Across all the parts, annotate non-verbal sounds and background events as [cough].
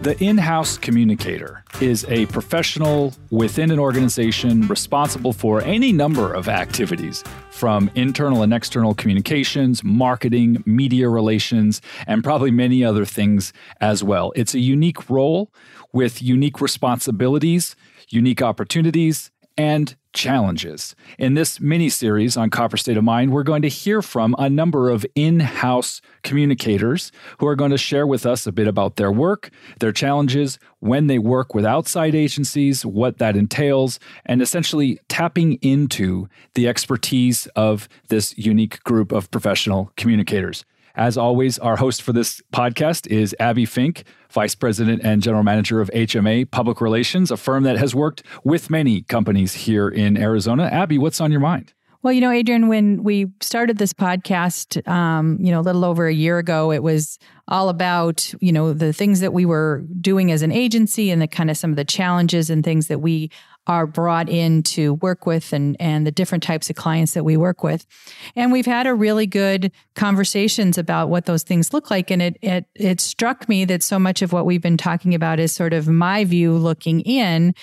The in house communicator is a professional within an organization responsible for any number of activities from internal and external communications, marketing, media relations, and probably many other things as well. It's a unique role with unique responsibilities, unique opportunities, and challenges. In this mini series on Copper State of Mind, we're going to hear from a number of in house communicators who are going to share with us a bit about their work, their challenges, when they work with outside agencies, what that entails, and essentially tapping into the expertise of this unique group of professional communicators. As always, our host for this podcast is Abby Fink, Vice President and General Manager of HMA Public Relations, a firm that has worked with many companies here in Arizona. Abby, what's on your mind? Well, you know, Adrian, when we started this podcast, um, you know, a little over a year ago, it was all about, you know, the things that we were doing as an agency and the kind of some of the challenges and things that we are brought in to work with and and the different types of clients that we work with. And we've had a really good conversations about what those things look like. And it it it struck me that so much of what we've been talking about is sort of my view looking in.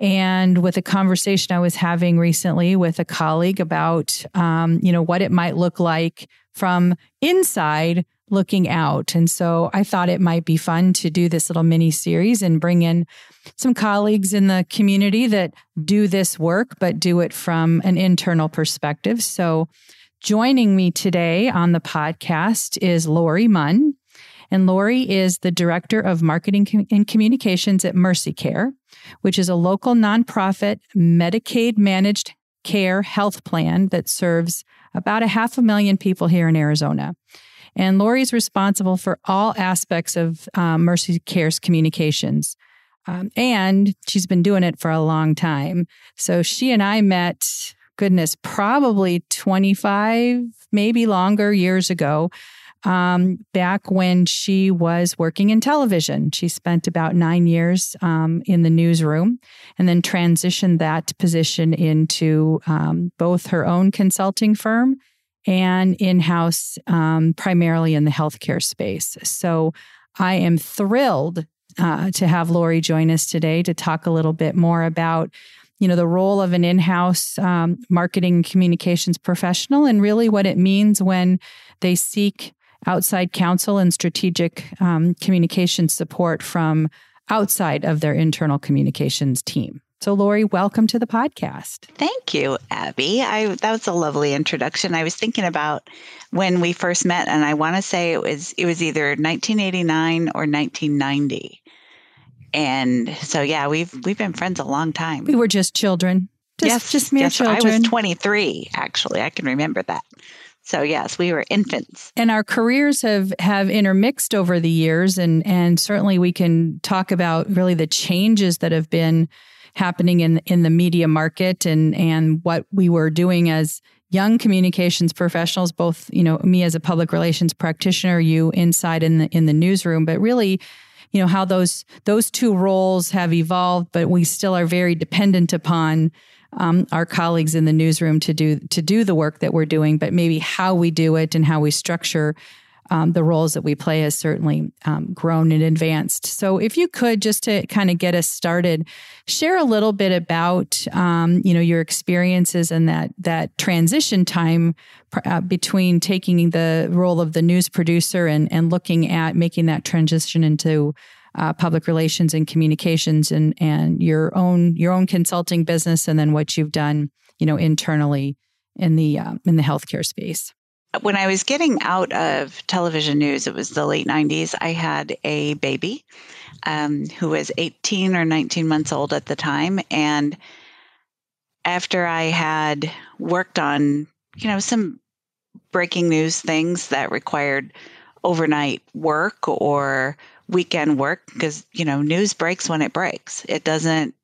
And with a conversation I was having recently with a colleague about, um, you know, what it might look like from inside looking out. And so I thought it might be fun to do this little mini series and bring in some colleagues in the community that do this work, but do it from an internal perspective. So joining me today on the podcast is Lori Munn. And Lori is the Director of Marketing and Communications at Mercy Care, which is a local nonprofit Medicaid managed care health plan that serves about a half a million people here in Arizona. And Lori's responsible for all aspects of um, Mercy Care's communications. Um, and she's been doing it for a long time. So she and I met, goodness, probably 25, maybe longer years ago, um, back when she was working in television. She spent about nine years um, in the newsroom and then transitioned that position into um, both her own consulting firm and in house, um, primarily in the healthcare space. So I am thrilled uh, to have Lori join us today to talk a little bit more about you know the role of an in-house um, marketing communications professional and really what it means when they seek outside counsel and strategic um, communication support from outside of their internal communications team so, Lori, welcome to the podcast. Thank you, Abby. I that was a lovely introduction. I was thinking about when we first met, and I want to say it was it was either 1989 or 1990. And so, yeah, we've we've been friends a long time. We were just children. Just, yes, just mere yes, children. I was 23, actually. I can remember that. So yes, we were infants. And our careers have have intermixed over the years and and certainly we can talk about really the changes that have been happening in in the media market and and what we were doing as young communications professionals both you know me as a public relations practitioner you inside in the in the newsroom but really you know how those those two roles have evolved but we still are very dependent upon um, our colleagues in the newsroom to do to do the work that we're doing but maybe how we do it and how we structure um, the roles that we play has certainly um, grown and advanced. So, if you could just to kind of get us started, share a little bit about um, you know your experiences and that that transition time uh, between taking the role of the news producer and and looking at making that transition into uh, public relations and communications and and your own your own consulting business and then what you've done you know internally in the uh, in the healthcare space when I was getting out of television news, it was the late 90s, I had a baby um, who was 18 or 19 months old at the time. And after I had worked on, you know, some breaking news things that required overnight work or weekend work, because, you know, news breaks when it breaks. It doesn't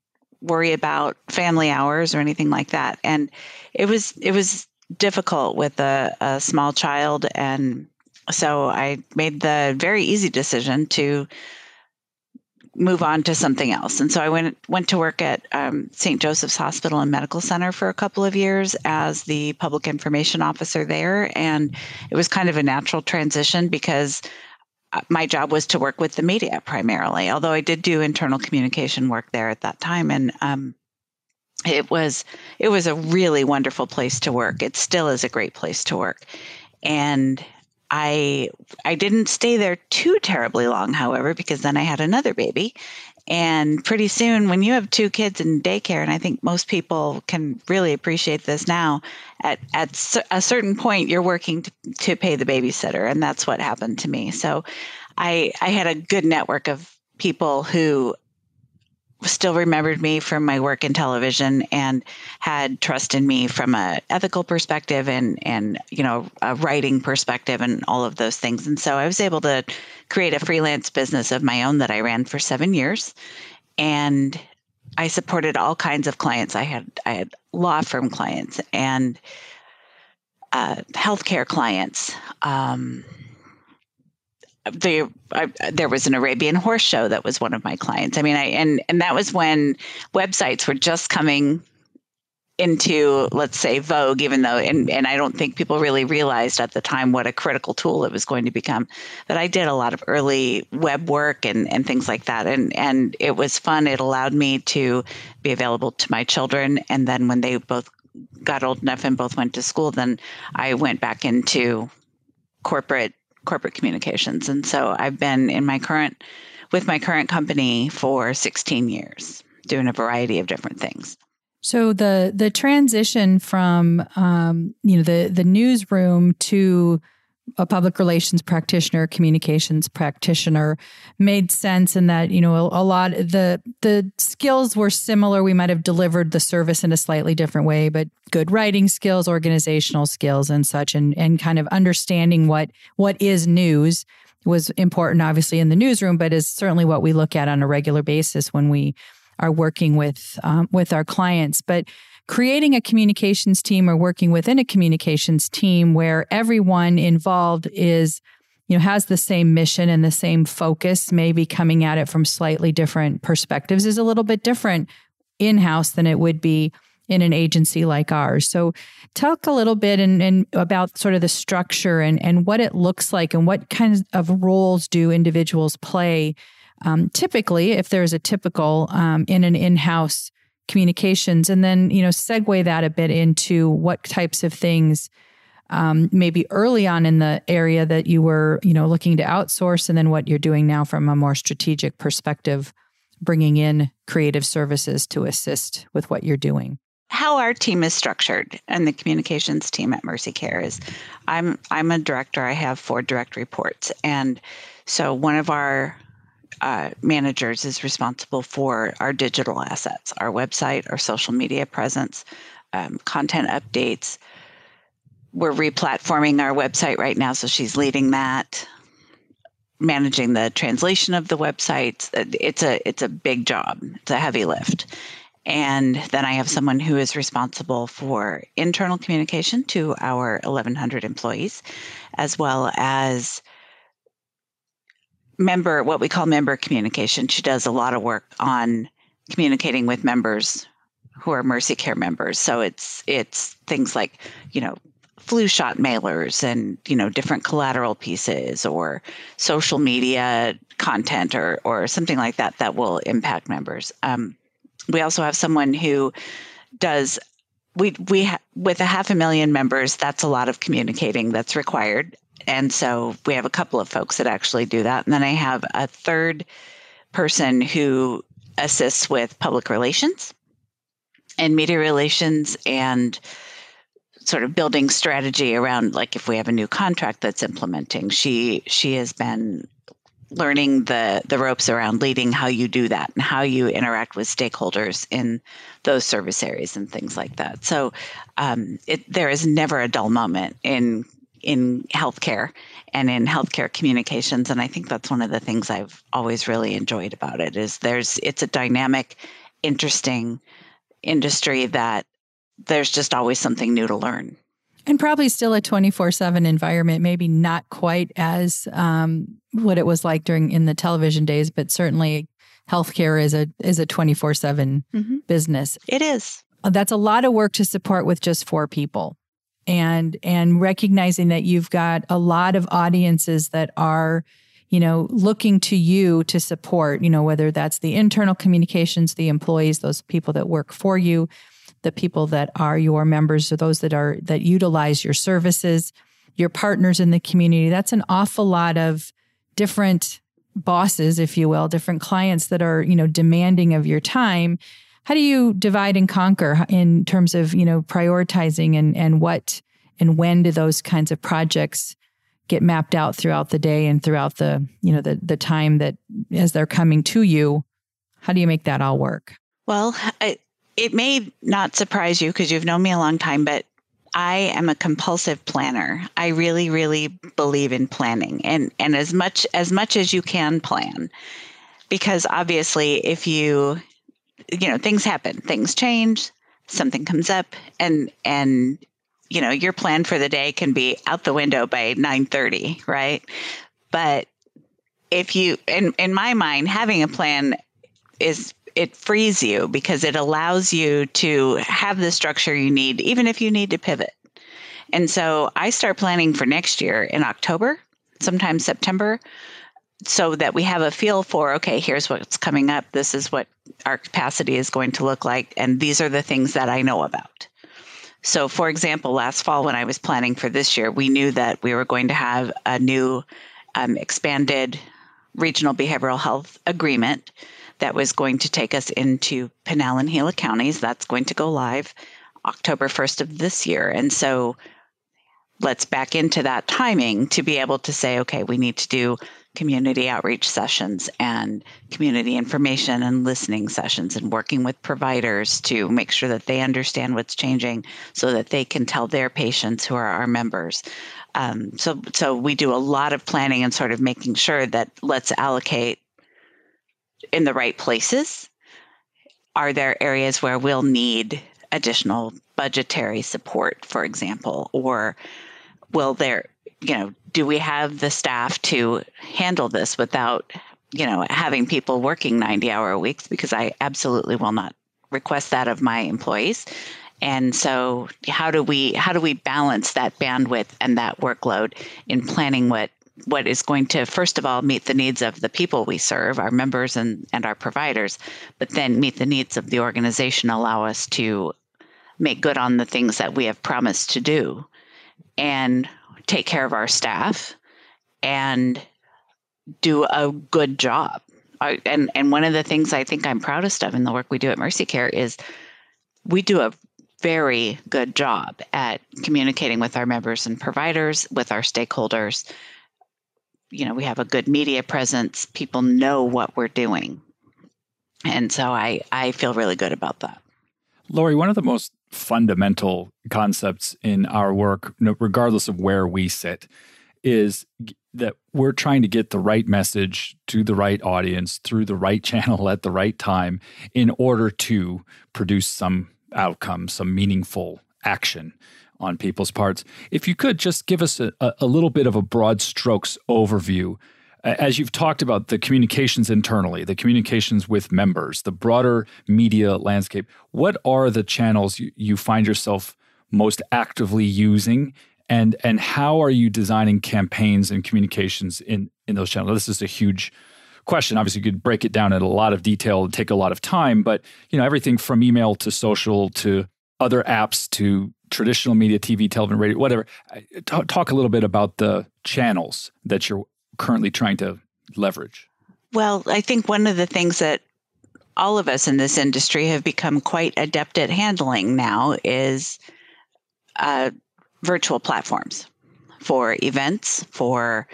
worry about family hours or anything like that. And it was, it was, difficult with a, a small child. And so I made the very easy decision to move on to something else. And so I went went to work at um, St. Joseph's Hospital and Medical Center for a couple of years as the public information officer there, and it was kind of a natural transition because uh, my job was to work with the media primarily. Although I did do internal communication work there at that time, and um, it was it was a really wonderful place to work. It still is a great place to work, and I I didn't stay there too terribly long, however, because then I had another baby. And pretty soon, when you have two kids in daycare, and I think most people can really appreciate this now, at, at a certain point, you're working to, to pay the babysitter. And that's what happened to me. So I, I had a good network of people who still remembered me from my work in television and had trust in me from a ethical perspective and and you know a writing perspective and all of those things. And so i was able to create a freelance business of my own that i ran for seven years. And i supported all kinds of clients. I had i had law firm clients and uh, healthcare clients um, the I, there was an Arabian horse show that was one of my clients. I mean, I and and that was when websites were just coming into let's say vogue even though and, and i don't think people really realized at the time what a critical tool it was going to become but i did a lot of early web work and, and things like that. And and it was fun. It allowed me to be available to my children. And then when they both got old enough and both went to school then i went back into corporate corporate communications. And so I've been in my current with my current company for 16 years, doing a variety of different things. So the the transition from um, you know the the newsroom to a public relations practitioner, communications practitioner made sense in that, you know, a, a, lot the the skills were similar. We might have delivered the service in a slightly different way, but good writing skills, organizational skills and such and and kind of understanding what what is news was important obviously in the newsroom, but is certainly what we look at on a regular basis when we are working with um, with our clients. But creating a communications team or working within a communications team where everyone involved is you know has the same mission and the same focus maybe coming at it from slightly different perspectives is a little bit different in-house than it would be in an agency like ours. So talk a little bit and, about sort of the structure and, and what it looks like and what kinds of roles do individuals play um, typically if there's a typical um, in an in-house communications and then you know segue that a bit into what types of things um, maybe early on in the area that you were you know looking to outsource and then what you're doing now from a more strategic perspective bringing in creative services to assist with what you're doing. How our team is structured and the communications team at mercy care is i'm i'm a director. I have four direct reports. And so one of our uh, managers is responsible for our digital assets, our website, our social media presence, um, content updates. We're replatforming our website right now, so she's leading that. Managing the translation of the websites, it's a it's a big job. It's a heavy lift. And then I have someone who is responsible for internal communication to our 1,100 employees, as well as member, what we call member communication. She does a lot of work on communicating with members who are Mercy Care members. So it's it's things like you know flu shot mailers and you know different collateral pieces or social media content or or something like that that will impact members. Um, we also have someone who does we we ha- with a half a million members that's a lot of communicating that's required and so we have a couple of folks that actually do that. And then I have a third person who assists with public relations and media relations and sort of building strategy around like if we have a new contract that's implementing she she has been learning the the ropes around leading how you do that and how you interact with stakeholders in those service areas and things like that so um, it, there is never a dull moment in in healthcare and in healthcare communications and i think that's one of the things i've always really enjoyed about it is there's it's a dynamic interesting industry that there's just always something new to learn and probably still a 24-7 environment maybe not quite as um, what it was like during in the television days but certainly healthcare is a is a 24/7 mm-hmm. business. It is. That's a lot of work to support with just four people. And and recognizing that you've got a lot of audiences that are you know looking to you to support, you know whether that's the internal communications, the employees, those people that work for you, the people that are your members or those that are that utilize your services, your partners in the community. That's an awful lot of different bosses, if you will, different clients that are, you know, demanding of your time. How do you divide and conquer in terms of, you know, prioritizing and and what and when do those kinds of projects get mapped out throughout the day and throughout the, you know, the the time that as they're coming to you? How do you make that all work? Well, I, it may not surprise you because you've known me a long time, but I am a compulsive planner. I really, really believe in planning and, and as much as much as you can plan. Because obviously if you you know, things happen, things change, something comes up and and you know, your plan for the day can be out the window by 9:30, right? But if you in in my mind having a plan is it frees you because it allows you to have the structure you need, even if you need to pivot. And so I start planning for next year in October, sometimes September, so that we have a feel for okay, here's what's coming up. This is what our capacity is going to look like. And these are the things that I know about. So, for example, last fall when I was planning for this year, we knew that we were going to have a new um, expanded regional behavioral health agreement that was going to take us into Pinal and Gila counties. That's going to go live October 1st of this year. And so let's back into that timing to be able to say, okay, we need to do community outreach sessions and community information and listening sessions and working with providers to make sure that they understand what's changing so that they can tell their patients who are our members. Um, so, so we do a lot of planning and sort of making sure that let's allocate in the right places? Are there areas where we'll need additional budgetary support, for example? Or will there, you know, do we have the staff to handle this without, you know, having people working 90 hour weeks? Because I absolutely will not request that of my employees. And so how do we how do we balance that bandwidth and that workload in planning what what is going to first of all meet the needs of the people we serve our members and, and our providers but then meet the needs of the organization allow us to make good on the things that we have promised to do and take care of our staff and do a good job. I, and and one of the things I think I'm proudest of in the work we do at Mercy Care is we do a very good job at communicating with our members and providers, with our stakeholders, you know we have a good media presence. People know what we're doing. And so i i feel really good about that. Lori one of the most fundamental concepts in our work regardless of where we sit is that we're trying to get the right message to the right audience through the right [laughs] channel at the right time in order to produce some outcome some meaningful action on people's parts. If you could just give us a, a little bit of a broad strokes overview as you've talked about the communications internally, the communications with members, the broader media landscape, what are the channels you, you, find yourself most actively using? And, and how are you designing campaigns and communications in, in those channels? This is a huge question. Obviously, you could break it down in a lot of detail and take a lot of time, but you know, everything from email to social to other apps to traditional media, TV, television, radio, whatever. Talk, talk a little bit about the channels that you're currently trying to leverage. Well, I think one of the things that all of us in this industry have become quite adept at handling now is uh, virtual platforms for events, for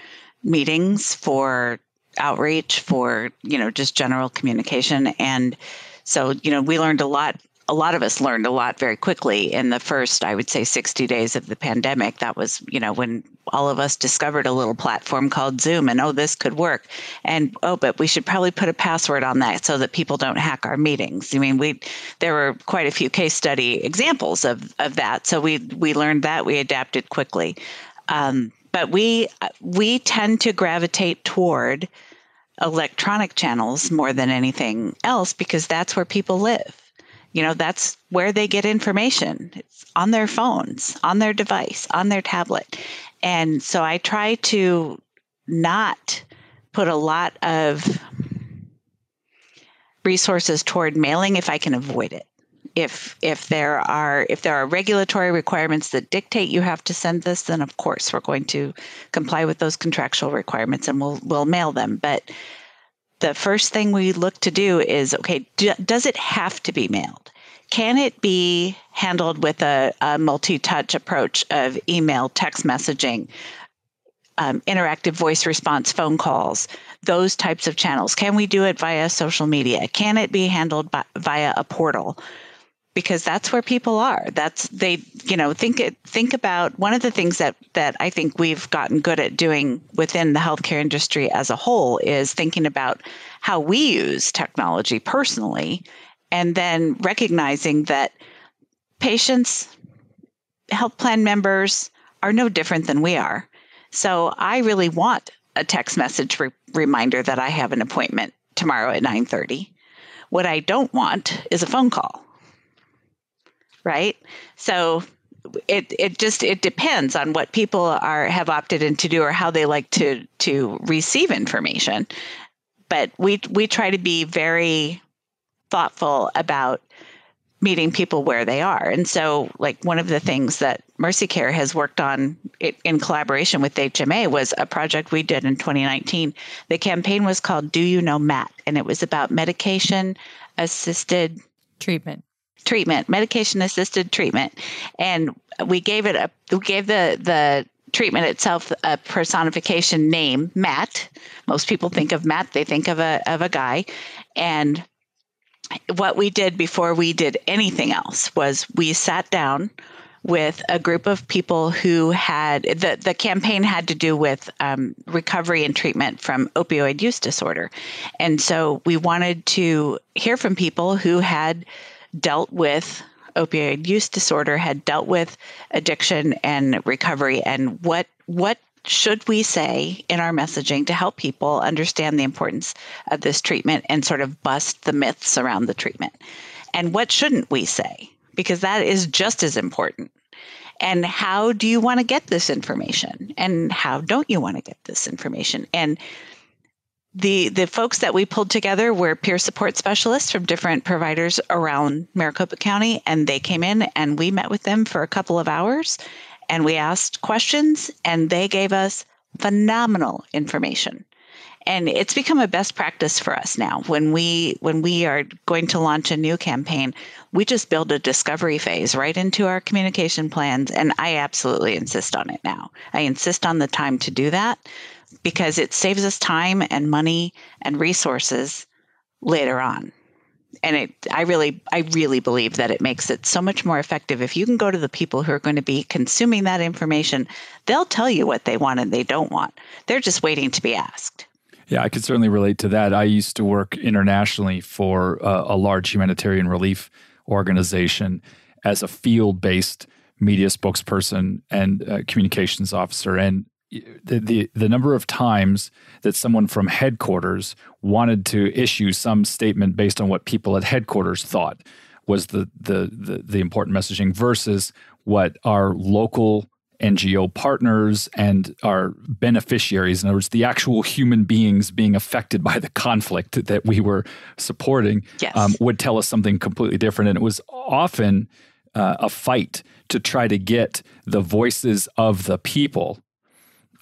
meetings, for outreach, for you know just general communication, and so you know we learned a lot a lot of us learned a lot very quickly in the first, I would say, 60 days of the pandemic. That was, you know, when all of us discovered a little platform called Zoom and, oh, this could work. And, oh, but we should probably put a password on that so that people don't hack our meetings. I mean, we, there were quite a few case study examples of, of that. So we, we learned that, we adapted quickly. Um, but we, we tend to gravitate toward electronic channels more than anything else because that's where people live. You know, that's where they get information. It's on their phones, on their device, on their tablet. And so I try to not put a lot of resources toward mailing if I can avoid it. If if there are if there are regulatory requirements that dictate you have to send this, then of course we're going to comply with those contractual requirements and we'll we'll mail them. But the first thing we look to do is okay, do, does it have to be mailed? Can it be handled with a, a multi touch approach of email, text messaging, um, interactive voice response phone calls, those types of channels? Can we do it via social media? Can it be handled by, via a portal? Because that's where people are. That's they, you know, think it, think about one of the things that that I think we've gotten good at doing within the healthcare industry as a whole is thinking about how we use technology personally, and then recognizing that patients, health plan members are no different than we are so I really want a text message re- reminder that I have an appointment tomorrow at 9:30. What I don't want is a phone call. Right? So it it just it depends on what people are have opted in to do or how they like to to receive information. But we we try to be very thoughtful about meeting people where they are. And so, like, one of the things that Mercy Care has worked on in collaboration with HMA was a project we did in 2019. The campaign was called Do You Know Matt? And it was about medication assisted treatment. Treatment, medication assisted treatment. And we gave it a, we gave the, the, treatment itself a personification name matt most people think of matt they think of a of a guy and what we did before we did anything else was we sat down with a group of people who had the, the campaign had to do with um, recovery and treatment from opioid use disorder. And so we wanted to hear from people who had dealt with opioid use disorder, had dealt with addiction and recovery, and what what should we say in our messaging to help people understand the importance of this treatment and sort of bust the myths around the treatment? And what shouldn't we say? Because that is just as important. And how do you want to get this information? And how don't you want to get this information? And the the folks that we pulled together were peer support specialists from different providers around Maricopa County, and they came in and we met with them for a couple of hours and we asked questions and they gave us phenomenal information. And it's become a best practice for us now. When we when we are going to launch a new campaign we just build a discovery phase right into our communication plans and i absolutely insist on it now. I insist on the time to do that because it saves us time and money and resources later on. And it i really i really believe that it makes it so much more effective. If you can go to the people who are going to be consuming that information they'll tell you what they want and they don't want. They're just waiting to be asked. Yeah i could certainly relate to that. I used to work internationally for a, a large humanitarian relief organization as a field-based media spokesperson and uh, communications officer. And the, the the number of times that someone from headquarters wanted to issue some statement based on what people at headquarters thought was the the the, the important messaging versus what our local NGO partners and our beneficiaries, in other words, the actual human beings being affected by the conflict that we were supporting, yes. um, would tell us something completely different. And it was often uh, a fight to try to get the voices of the people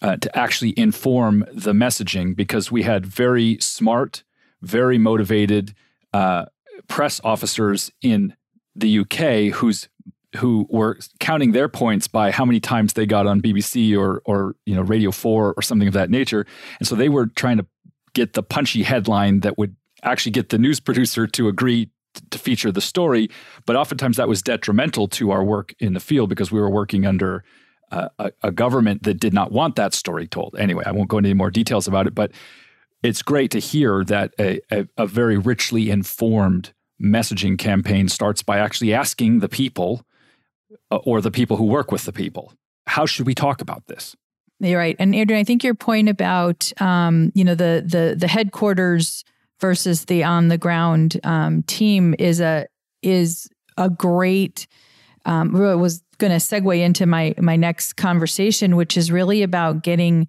uh, to actually inform the messaging because we had very smart, very motivated uh, press officers in the UK who's who were counting their points by how many times they got on BBC or or you know Radio 4 or something of that nature. And so they were trying to get the punchy headline that would actually get the news producer to agree to feature the story, but oftentimes that was detrimental to our work in the field because we were working under a, a, government that did not want that story told. Anyway, I won't go into any more details about it, but it's great to hear that a, a, a very richly informed messaging campaign starts by actually asking the people uh, or the people who work with the people, how should we talk about this? You're right. And Adrian, I think your point about um, you know the the the headquarters versus the on the ground um, team is a is a great um, was going to segue into my my next conversation, which is really about getting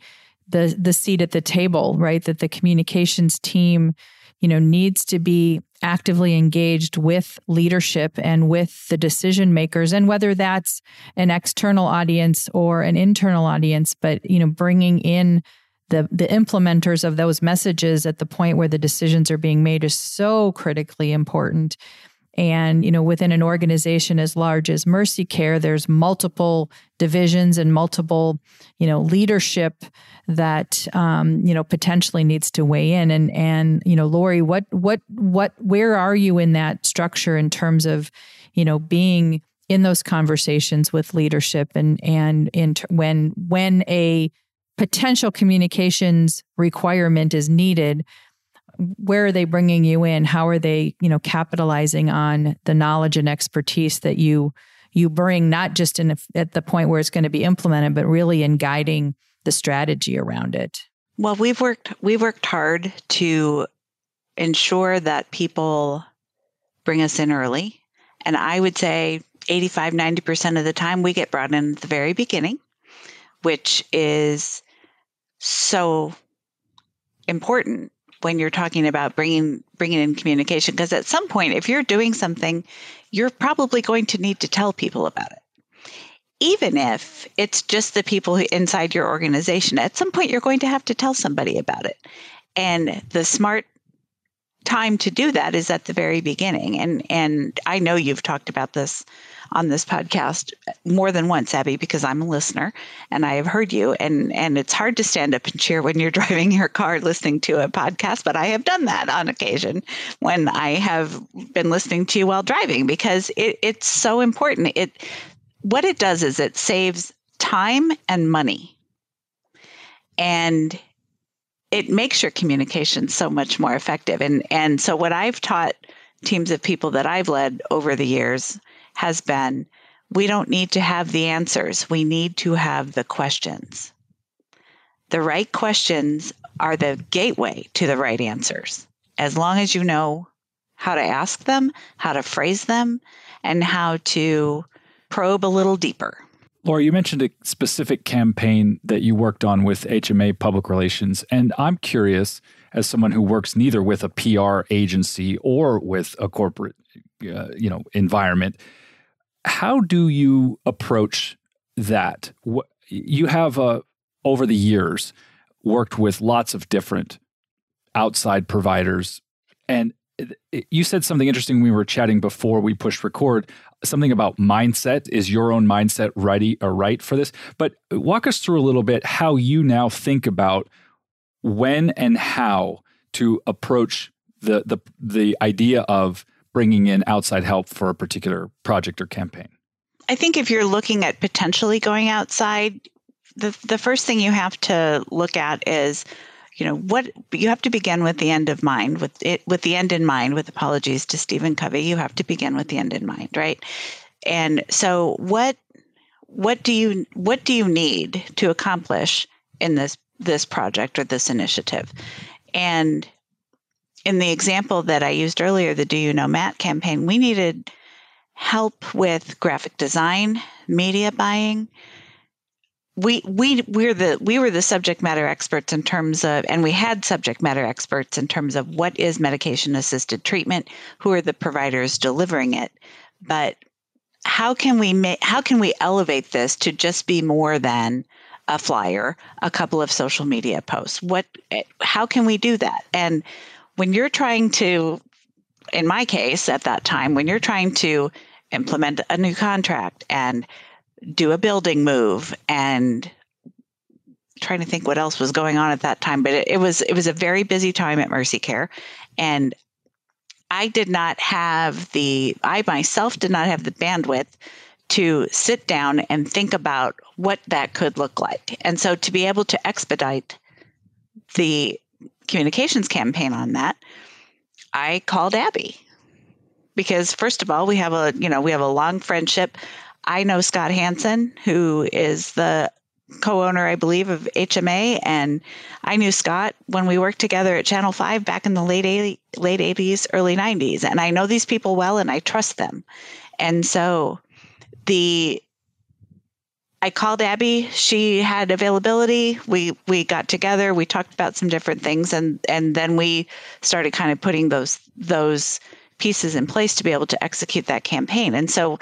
the the seat at the table, right? That the communications team, you know, needs to be actively engaged with leadership and with the decision makers and whether that's an external audience or an internal audience but you know bringing in the the implementers of those messages at the point where the decisions are being made is so critically important and you know within an organization as large as mercy care there's multiple divisions and multiple you know leadership that um, you know potentially needs to weigh in. And and you know Lori what what what where are you in that structure in terms of you know being in those conversations with leadership and and in t- when when a potential communications requirement is needed where are they bringing you in how are they you know capitalizing on the knowledge and expertise that you you bring not just in a, at the point where it's going to be implemented but really in guiding the strategy around it? Well, we've worked we've worked hard to ensure that people bring us in early. And I would say 85 90% of the time we get brought in at the very beginning, which is so important when you're talking about bringing bringing in communication because at some point if you're doing something you're probably going to need to tell people about it even if it's just the people inside your organization, at some point you're going to have to tell somebody about it. And the smart time to do that is at the very beginning. And and I know you've talked about this on this podcast more than once, Abby, because I'm a listener and I have heard you. And and it's hard to stand up and cheer when you're [laughs] driving your car listening to a podcast, but I have done that on occasion when I have been listening to you while driving because it, it's so important. It what it does is it saves time and money. And it makes your communication so much more effective. And and so what I've taught teams of people that I've led over the years has been we don't need to have the answers. We need to have the questions. The right questions are the gateway to the right answers. As long as you know how to ask them, how to phrase them, and how to probe a little deeper. Laura, you mentioned a specific campaign that you worked on with HMA Public Relations. And I'm curious, as someone who works neither with a PR agency or with a corporate uh, you know, environment, how do you approach that? You have, uh, over the years, worked with lots of different outside providers. And you said something interesting we were chatting before we pushed record something about mindset is your own mindset ready or right for this but walk us through a little bit how you now think about when and how to approach the the the idea of bringing in outside help for a particular project or campaign? I think if you're looking at potentially going outside the the first thing you have to look at is you know what you have to begin with the end of mind with it with the end in mind with apologies to stephen covey you have to begin with the end in mind right? And so what what do you what do you need to accomplish in this this project or this initiative? And in the example that i used earlier the do you know matt campaign we needed help with graphic design media buying. We we we're the we were the subject matter experts in terms of and we had subject matter experts in terms of what is medication assisted treatment who are the providers delivering it. But how can we make how can we elevate this to just be more than a flyer a couple of social media posts? What eh, how can we do that? And when you're trying to in my case at that time when you're trying to implement a new contract and do a building move and trying to think what else was going on at that time but it, it, was it was a very busy time at mercy care. And i did not have the i myself did not have the bandwidth to sit down and think about what that could look like. And so to be able to expedite the communications campaign on that i called abby because first of all we have a you know we have a long friendship I know Scott Hanson, who is the co-owner, I believe, of HMA, and I knew Scott when we worked together at Channel Five back in the late 80, late eighties, early nineties, and I know these people well, and I trust them. And so, the I called Abby. She had availability. We we got together. We talked about some different things, and and then we started kind of putting those those pieces in place to be able to execute that campaign. And so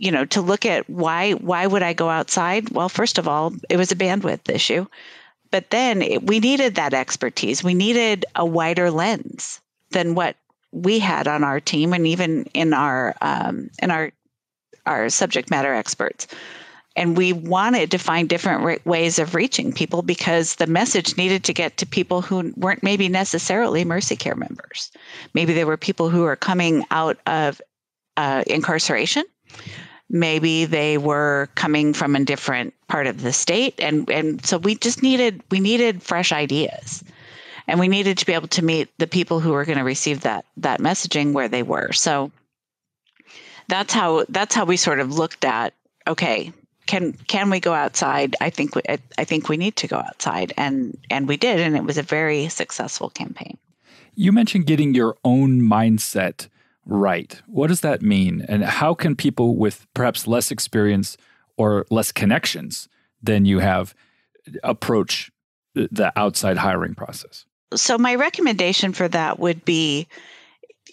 you know to look at why why would i go outside well first of all it was a bandwidth issue but then it, we needed that expertise we needed a wider lens than what we had on our team and even in our um, in our our subject matter experts and we wanted to find different re- ways of reaching people because the message needed to get to people who weren't maybe necessarily mercy care members. Maybe there were people who are coming out of uh, incarceration. Maybe they were coming from a different part of the state. And and so we just needed we needed fresh ideas. And we needed to be able to meet the people who were going to receive that that messaging where they were. So that's how that's how we sort of looked at okay can can we go outside i think we, i think we need to go outside and and we did and it was a very successful campaign you mentioned getting your own mindset right. What does that mean? And how can people with perhaps less experience or less connections than you have approach the outside hiring process? So, my recommendation for that would be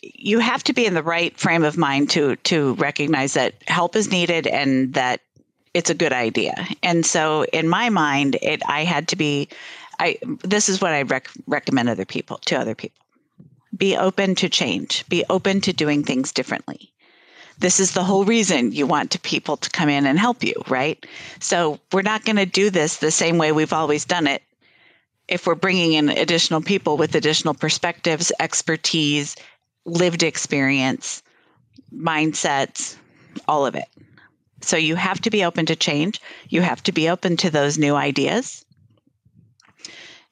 you have to be in the right frame of mind to to recognize that help is needed and that it's a good idea. And so in my mind, it I had to be I this is what I rec- recommend other people to other people be open to change, be open to doing things differently. This is the whole reason you want to people to come in and help you, right? So we're not going to do this the same way we've always done it. If we're bringing in additional people with additional perspectives, expertise, lived experience, mindsets, all of it. So you have to be open to change. You have to be open to those new ideas.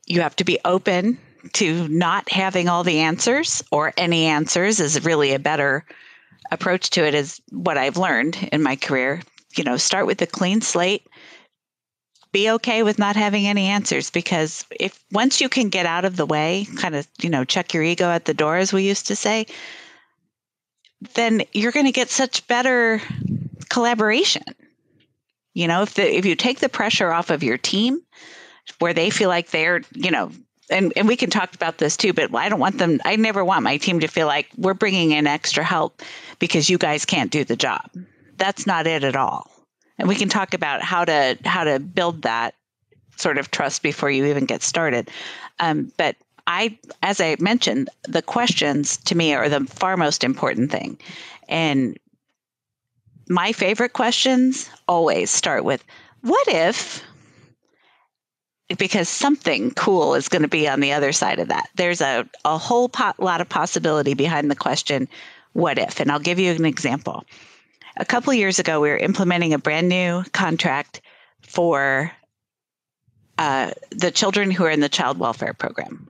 You have to be open to not having all the answers or any answers is really a better approach to it is what I've learned in my career. You know, start with a clean slate. Be okay with not having any answers because if once you can get out of the way, kind of, you know, check your ego at the door, as we used to say, then you're going to get such better collaboration. You know, if the if you take the pressure off of your team, where they feel like they're, you know, and, and we can talk about this too, but I don't want them, I never want my team to feel like we're bringing in extra help because you guys can't do the job. That's not it at all. And we can talk about how to how to build that sort of trust before you even get started. Um, but I, as I mentioned, the questions to me are the far most important thing. And my favorite questions always start with, what if because something cool is going to be on the other side of that. There's a, a whole pot, lot of possibility behind the question, what if? And I'll give you an example. A couple years ago, we were implementing a brand new contract for uh, the children who are in the child welfare program.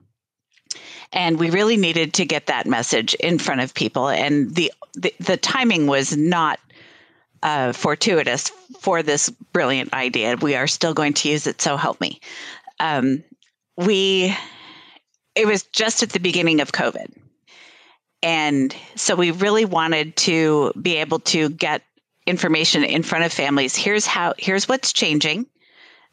And we really needed to get that message in front of people. And the, the, the timing was not uh, fortuitous for this brilliant idea. We are still going to use it, so help me. Um, we, it was just at the beginning of COVID. And so we really wanted to be able to get information in front of families. Here's how, here's what's changing.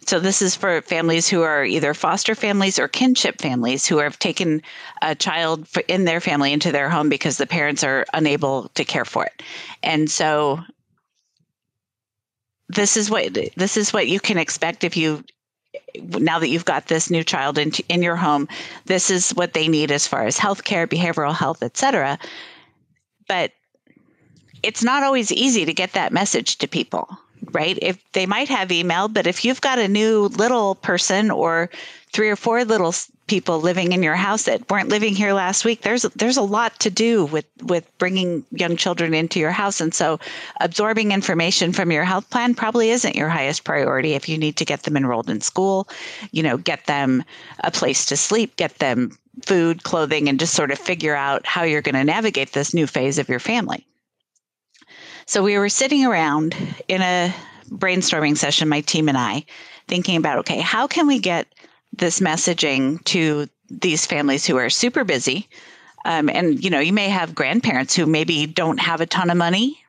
So this is for families who are either foster families or kinship families who have taken a child in their family into their home because the parents are unable to care for it. And so this is what this is what you can expect if you now that you've got this new child in, in your home this is what they need as far as healthcare behavioral health etc but it's not always easy to get that message to people right? If they might have email but if you've got a new little person or three or four little people living in your house that weren't living here last week there's there's a lot to do with with bringing young children into your house. And so absorbing information from your health plan probably isn't your highest priority if you need to get them enrolled in school you know get them a place to sleep get them food clothing and just sort of figure out how you're going to navigate this new phase of your family. So we were sitting around in a brainstorming session my team and I thinking about okay, how can we get this messaging to these families who are super busy? Um, and you know, you may have grandparents who maybe don't have a ton of money,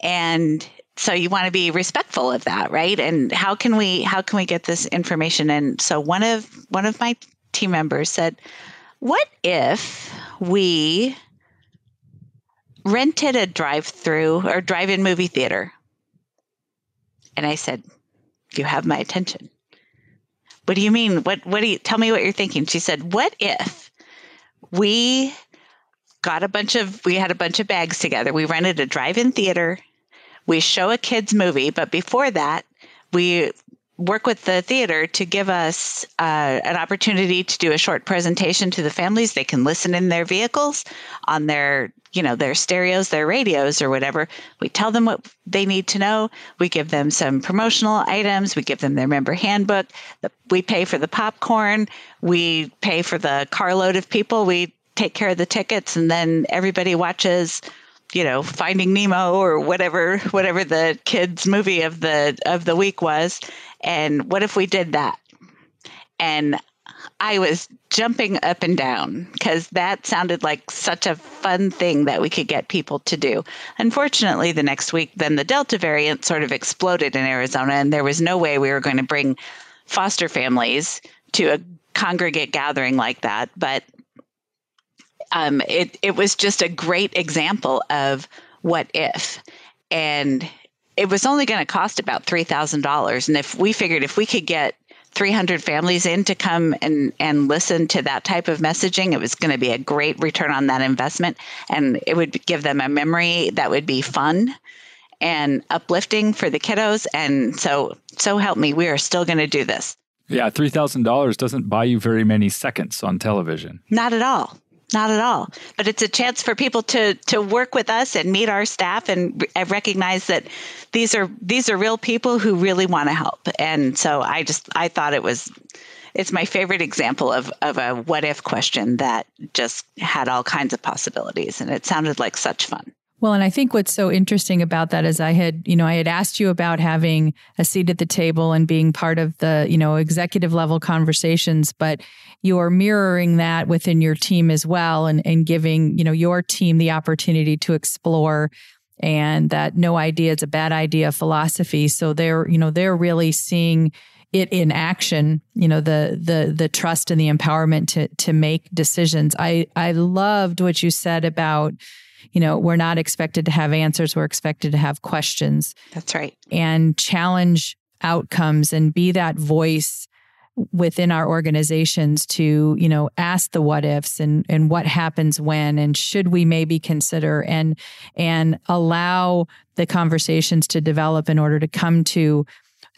and so you want to be respectful of that, right? And how can we how can we get this information? And so one of one of my team members said, "What if we rented a drive-through or drive-in movie theater?" And I said, "You have my attention." What do you mean? What what do you tell me what you're thinking? She said, "What if we got a bunch of we had a bunch of bags together. We rented a drive-in theater we show a kids movie, but before that, we work with the theater to give us uh, an opportunity to do a short presentation to the families. They can listen in their vehicles on their, you know, their stereos, their radios, or whatever. We tell them what they need to know. We give them some promotional items. We give them their member handbook. We pay for the popcorn. We pay for the carload of people. We take care of the tickets, and then everybody watches you know finding nemo or whatever whatever the kids movie of the of the week was and what if we did that and i was jumping up and down because that sounded like such a fun thing that we could get people to do unfortunately the next week then the delta variant sort of exploded in arizona and there was no way we were going to bring foster families to a congregate gathering like that but um, it it was just a great example of what if, and it was only going to cost about three thousand dollars. And if we figured if we could get 300 families in to come and, and listen to that type of messaging, it was going to be a great return on that investment. And it would give them a memory that would be fun and uplifting for the kiddos. And so, so help me, we are still going to do this. Yeah, $3,000 doesn't buy you very many seconds on television. Not at all. Not at all. But it's a chance for people to to work with us and meet our staff and recognize that these are these are real people who really want to help. And so I just I thought it was it's my favorite example of of a what if question that just had all kinds of possibilities and it sounded like such fun. Well, and I think what's so interesting about that is I had, you know, I had asked you about having a seat at the table and being part of the, you know, executive level conversations, but you're mirroring that within your team as well and, and giving, you know, your team the opportunity to explore and that no idea is a bad idea philosophy. So they're, you know, they're really seeing it in action, you know, the the the trust and the empowerment to to make decisions. I I loved what you said about you know, we're not expected to have answers, we're expected to have questions. That's right. And challenge outcomes and be that voice within our organizations to you know ask the what ifs and and what happens when and should we maybe consider and and allow the conversations to develop in order to come to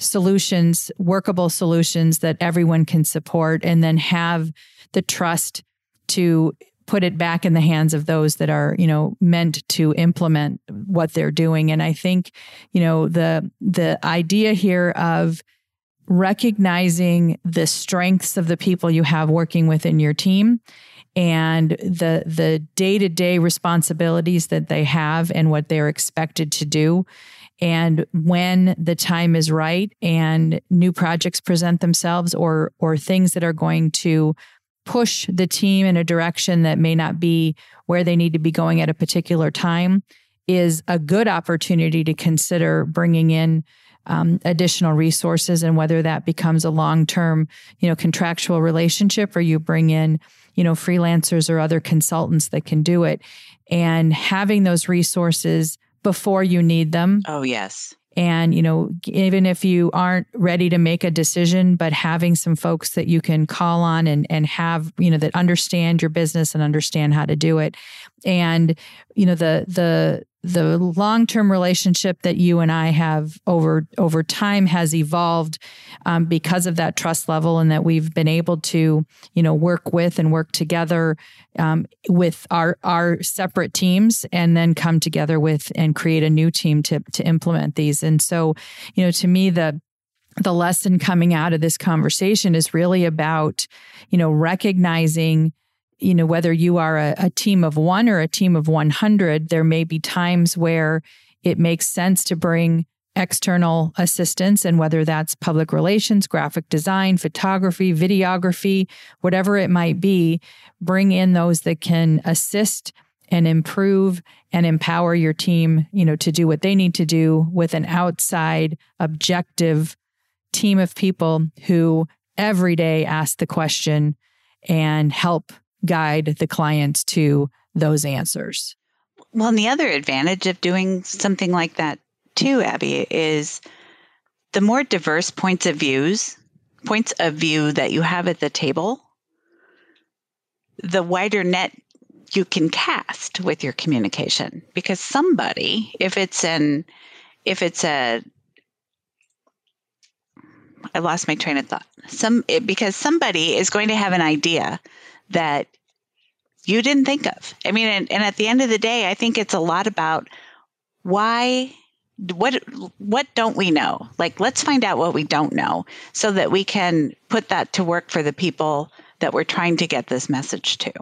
solutions workable solutions that everyone can support and then have the trust to put it back in the hands of those that are you know meant to implement what they're doing. And i think you know the the idea here of recognizing the strengths of the people you have working within your team and the the day-to-day responsibilities that they have and what they're expected to do. And when the time is right and new projects present themselves or or things that are going to push the team in a direction that may not be where they need to be going at a particular time is a good opportunity to consider bringing in um, additional resources and whether that becomes a long-term you know contractual relationship or you bring in you know freelancers or other consultants that can do it. And having those resources before you need them oh yes and, you know, even if you aren't ready to make a decision, but having some folks that you can call on and, and have, you know, that understand your business and understand how to do it. And, you know, the, the, the long-term relationship that you and I have over over time has evolved um, because of that trust level, and that we've been able to, you know, work with and work together um, with our our separate teams, and then come together with and create a new team to to implement these. And so, you know, to me, the the lesson coming out of this conversation is really about, you know, recognizing you know, whether you are a, a team of one or a team of 100, there may be times where it makes sense to bring external assistance, and whether that's public relations, graphic design, photography, videography, whatever it might be, bring in those that can assist and improve and empower your team, you know, to do what they need to do with an outside objective team of people who every day ask the question and help guide the clients to those answers. Well, and the other advantage of doing something like that too, Abby, is the more diverse points of views, points of view that you have at the table, the wider net you can cast with your communication because somebody if it's an if it's a I lost my train of thought. Some because somebody is going to have an idea that you didn't think of. I mean, and, and at the end of the day, I think it's a lot about why what what don't we know like let's find out what we don't know so that we can put that to work for the people that we're trying to get this message to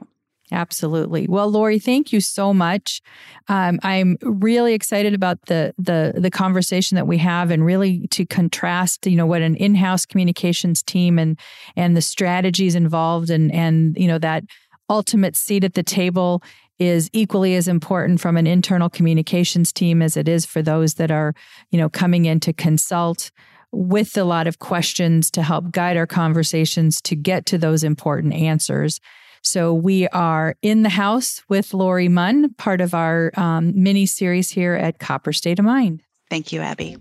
Absolutely. Well, Lori, thank you so much. Um, I'm really excited about the the the conversation that we have, and really to contrast, you know, what an in-house communications team and and the strategies involved, and and you know that ultimate seat at the table is equally as important from an internal communications team as it is for those that are, you know, coming in to consult with a lot of questions to help guide our conversations to get to those important answers. So we are in the house with Lori Munn, part of our um, mini series here at Copper State of Mind. Thank you, Abby.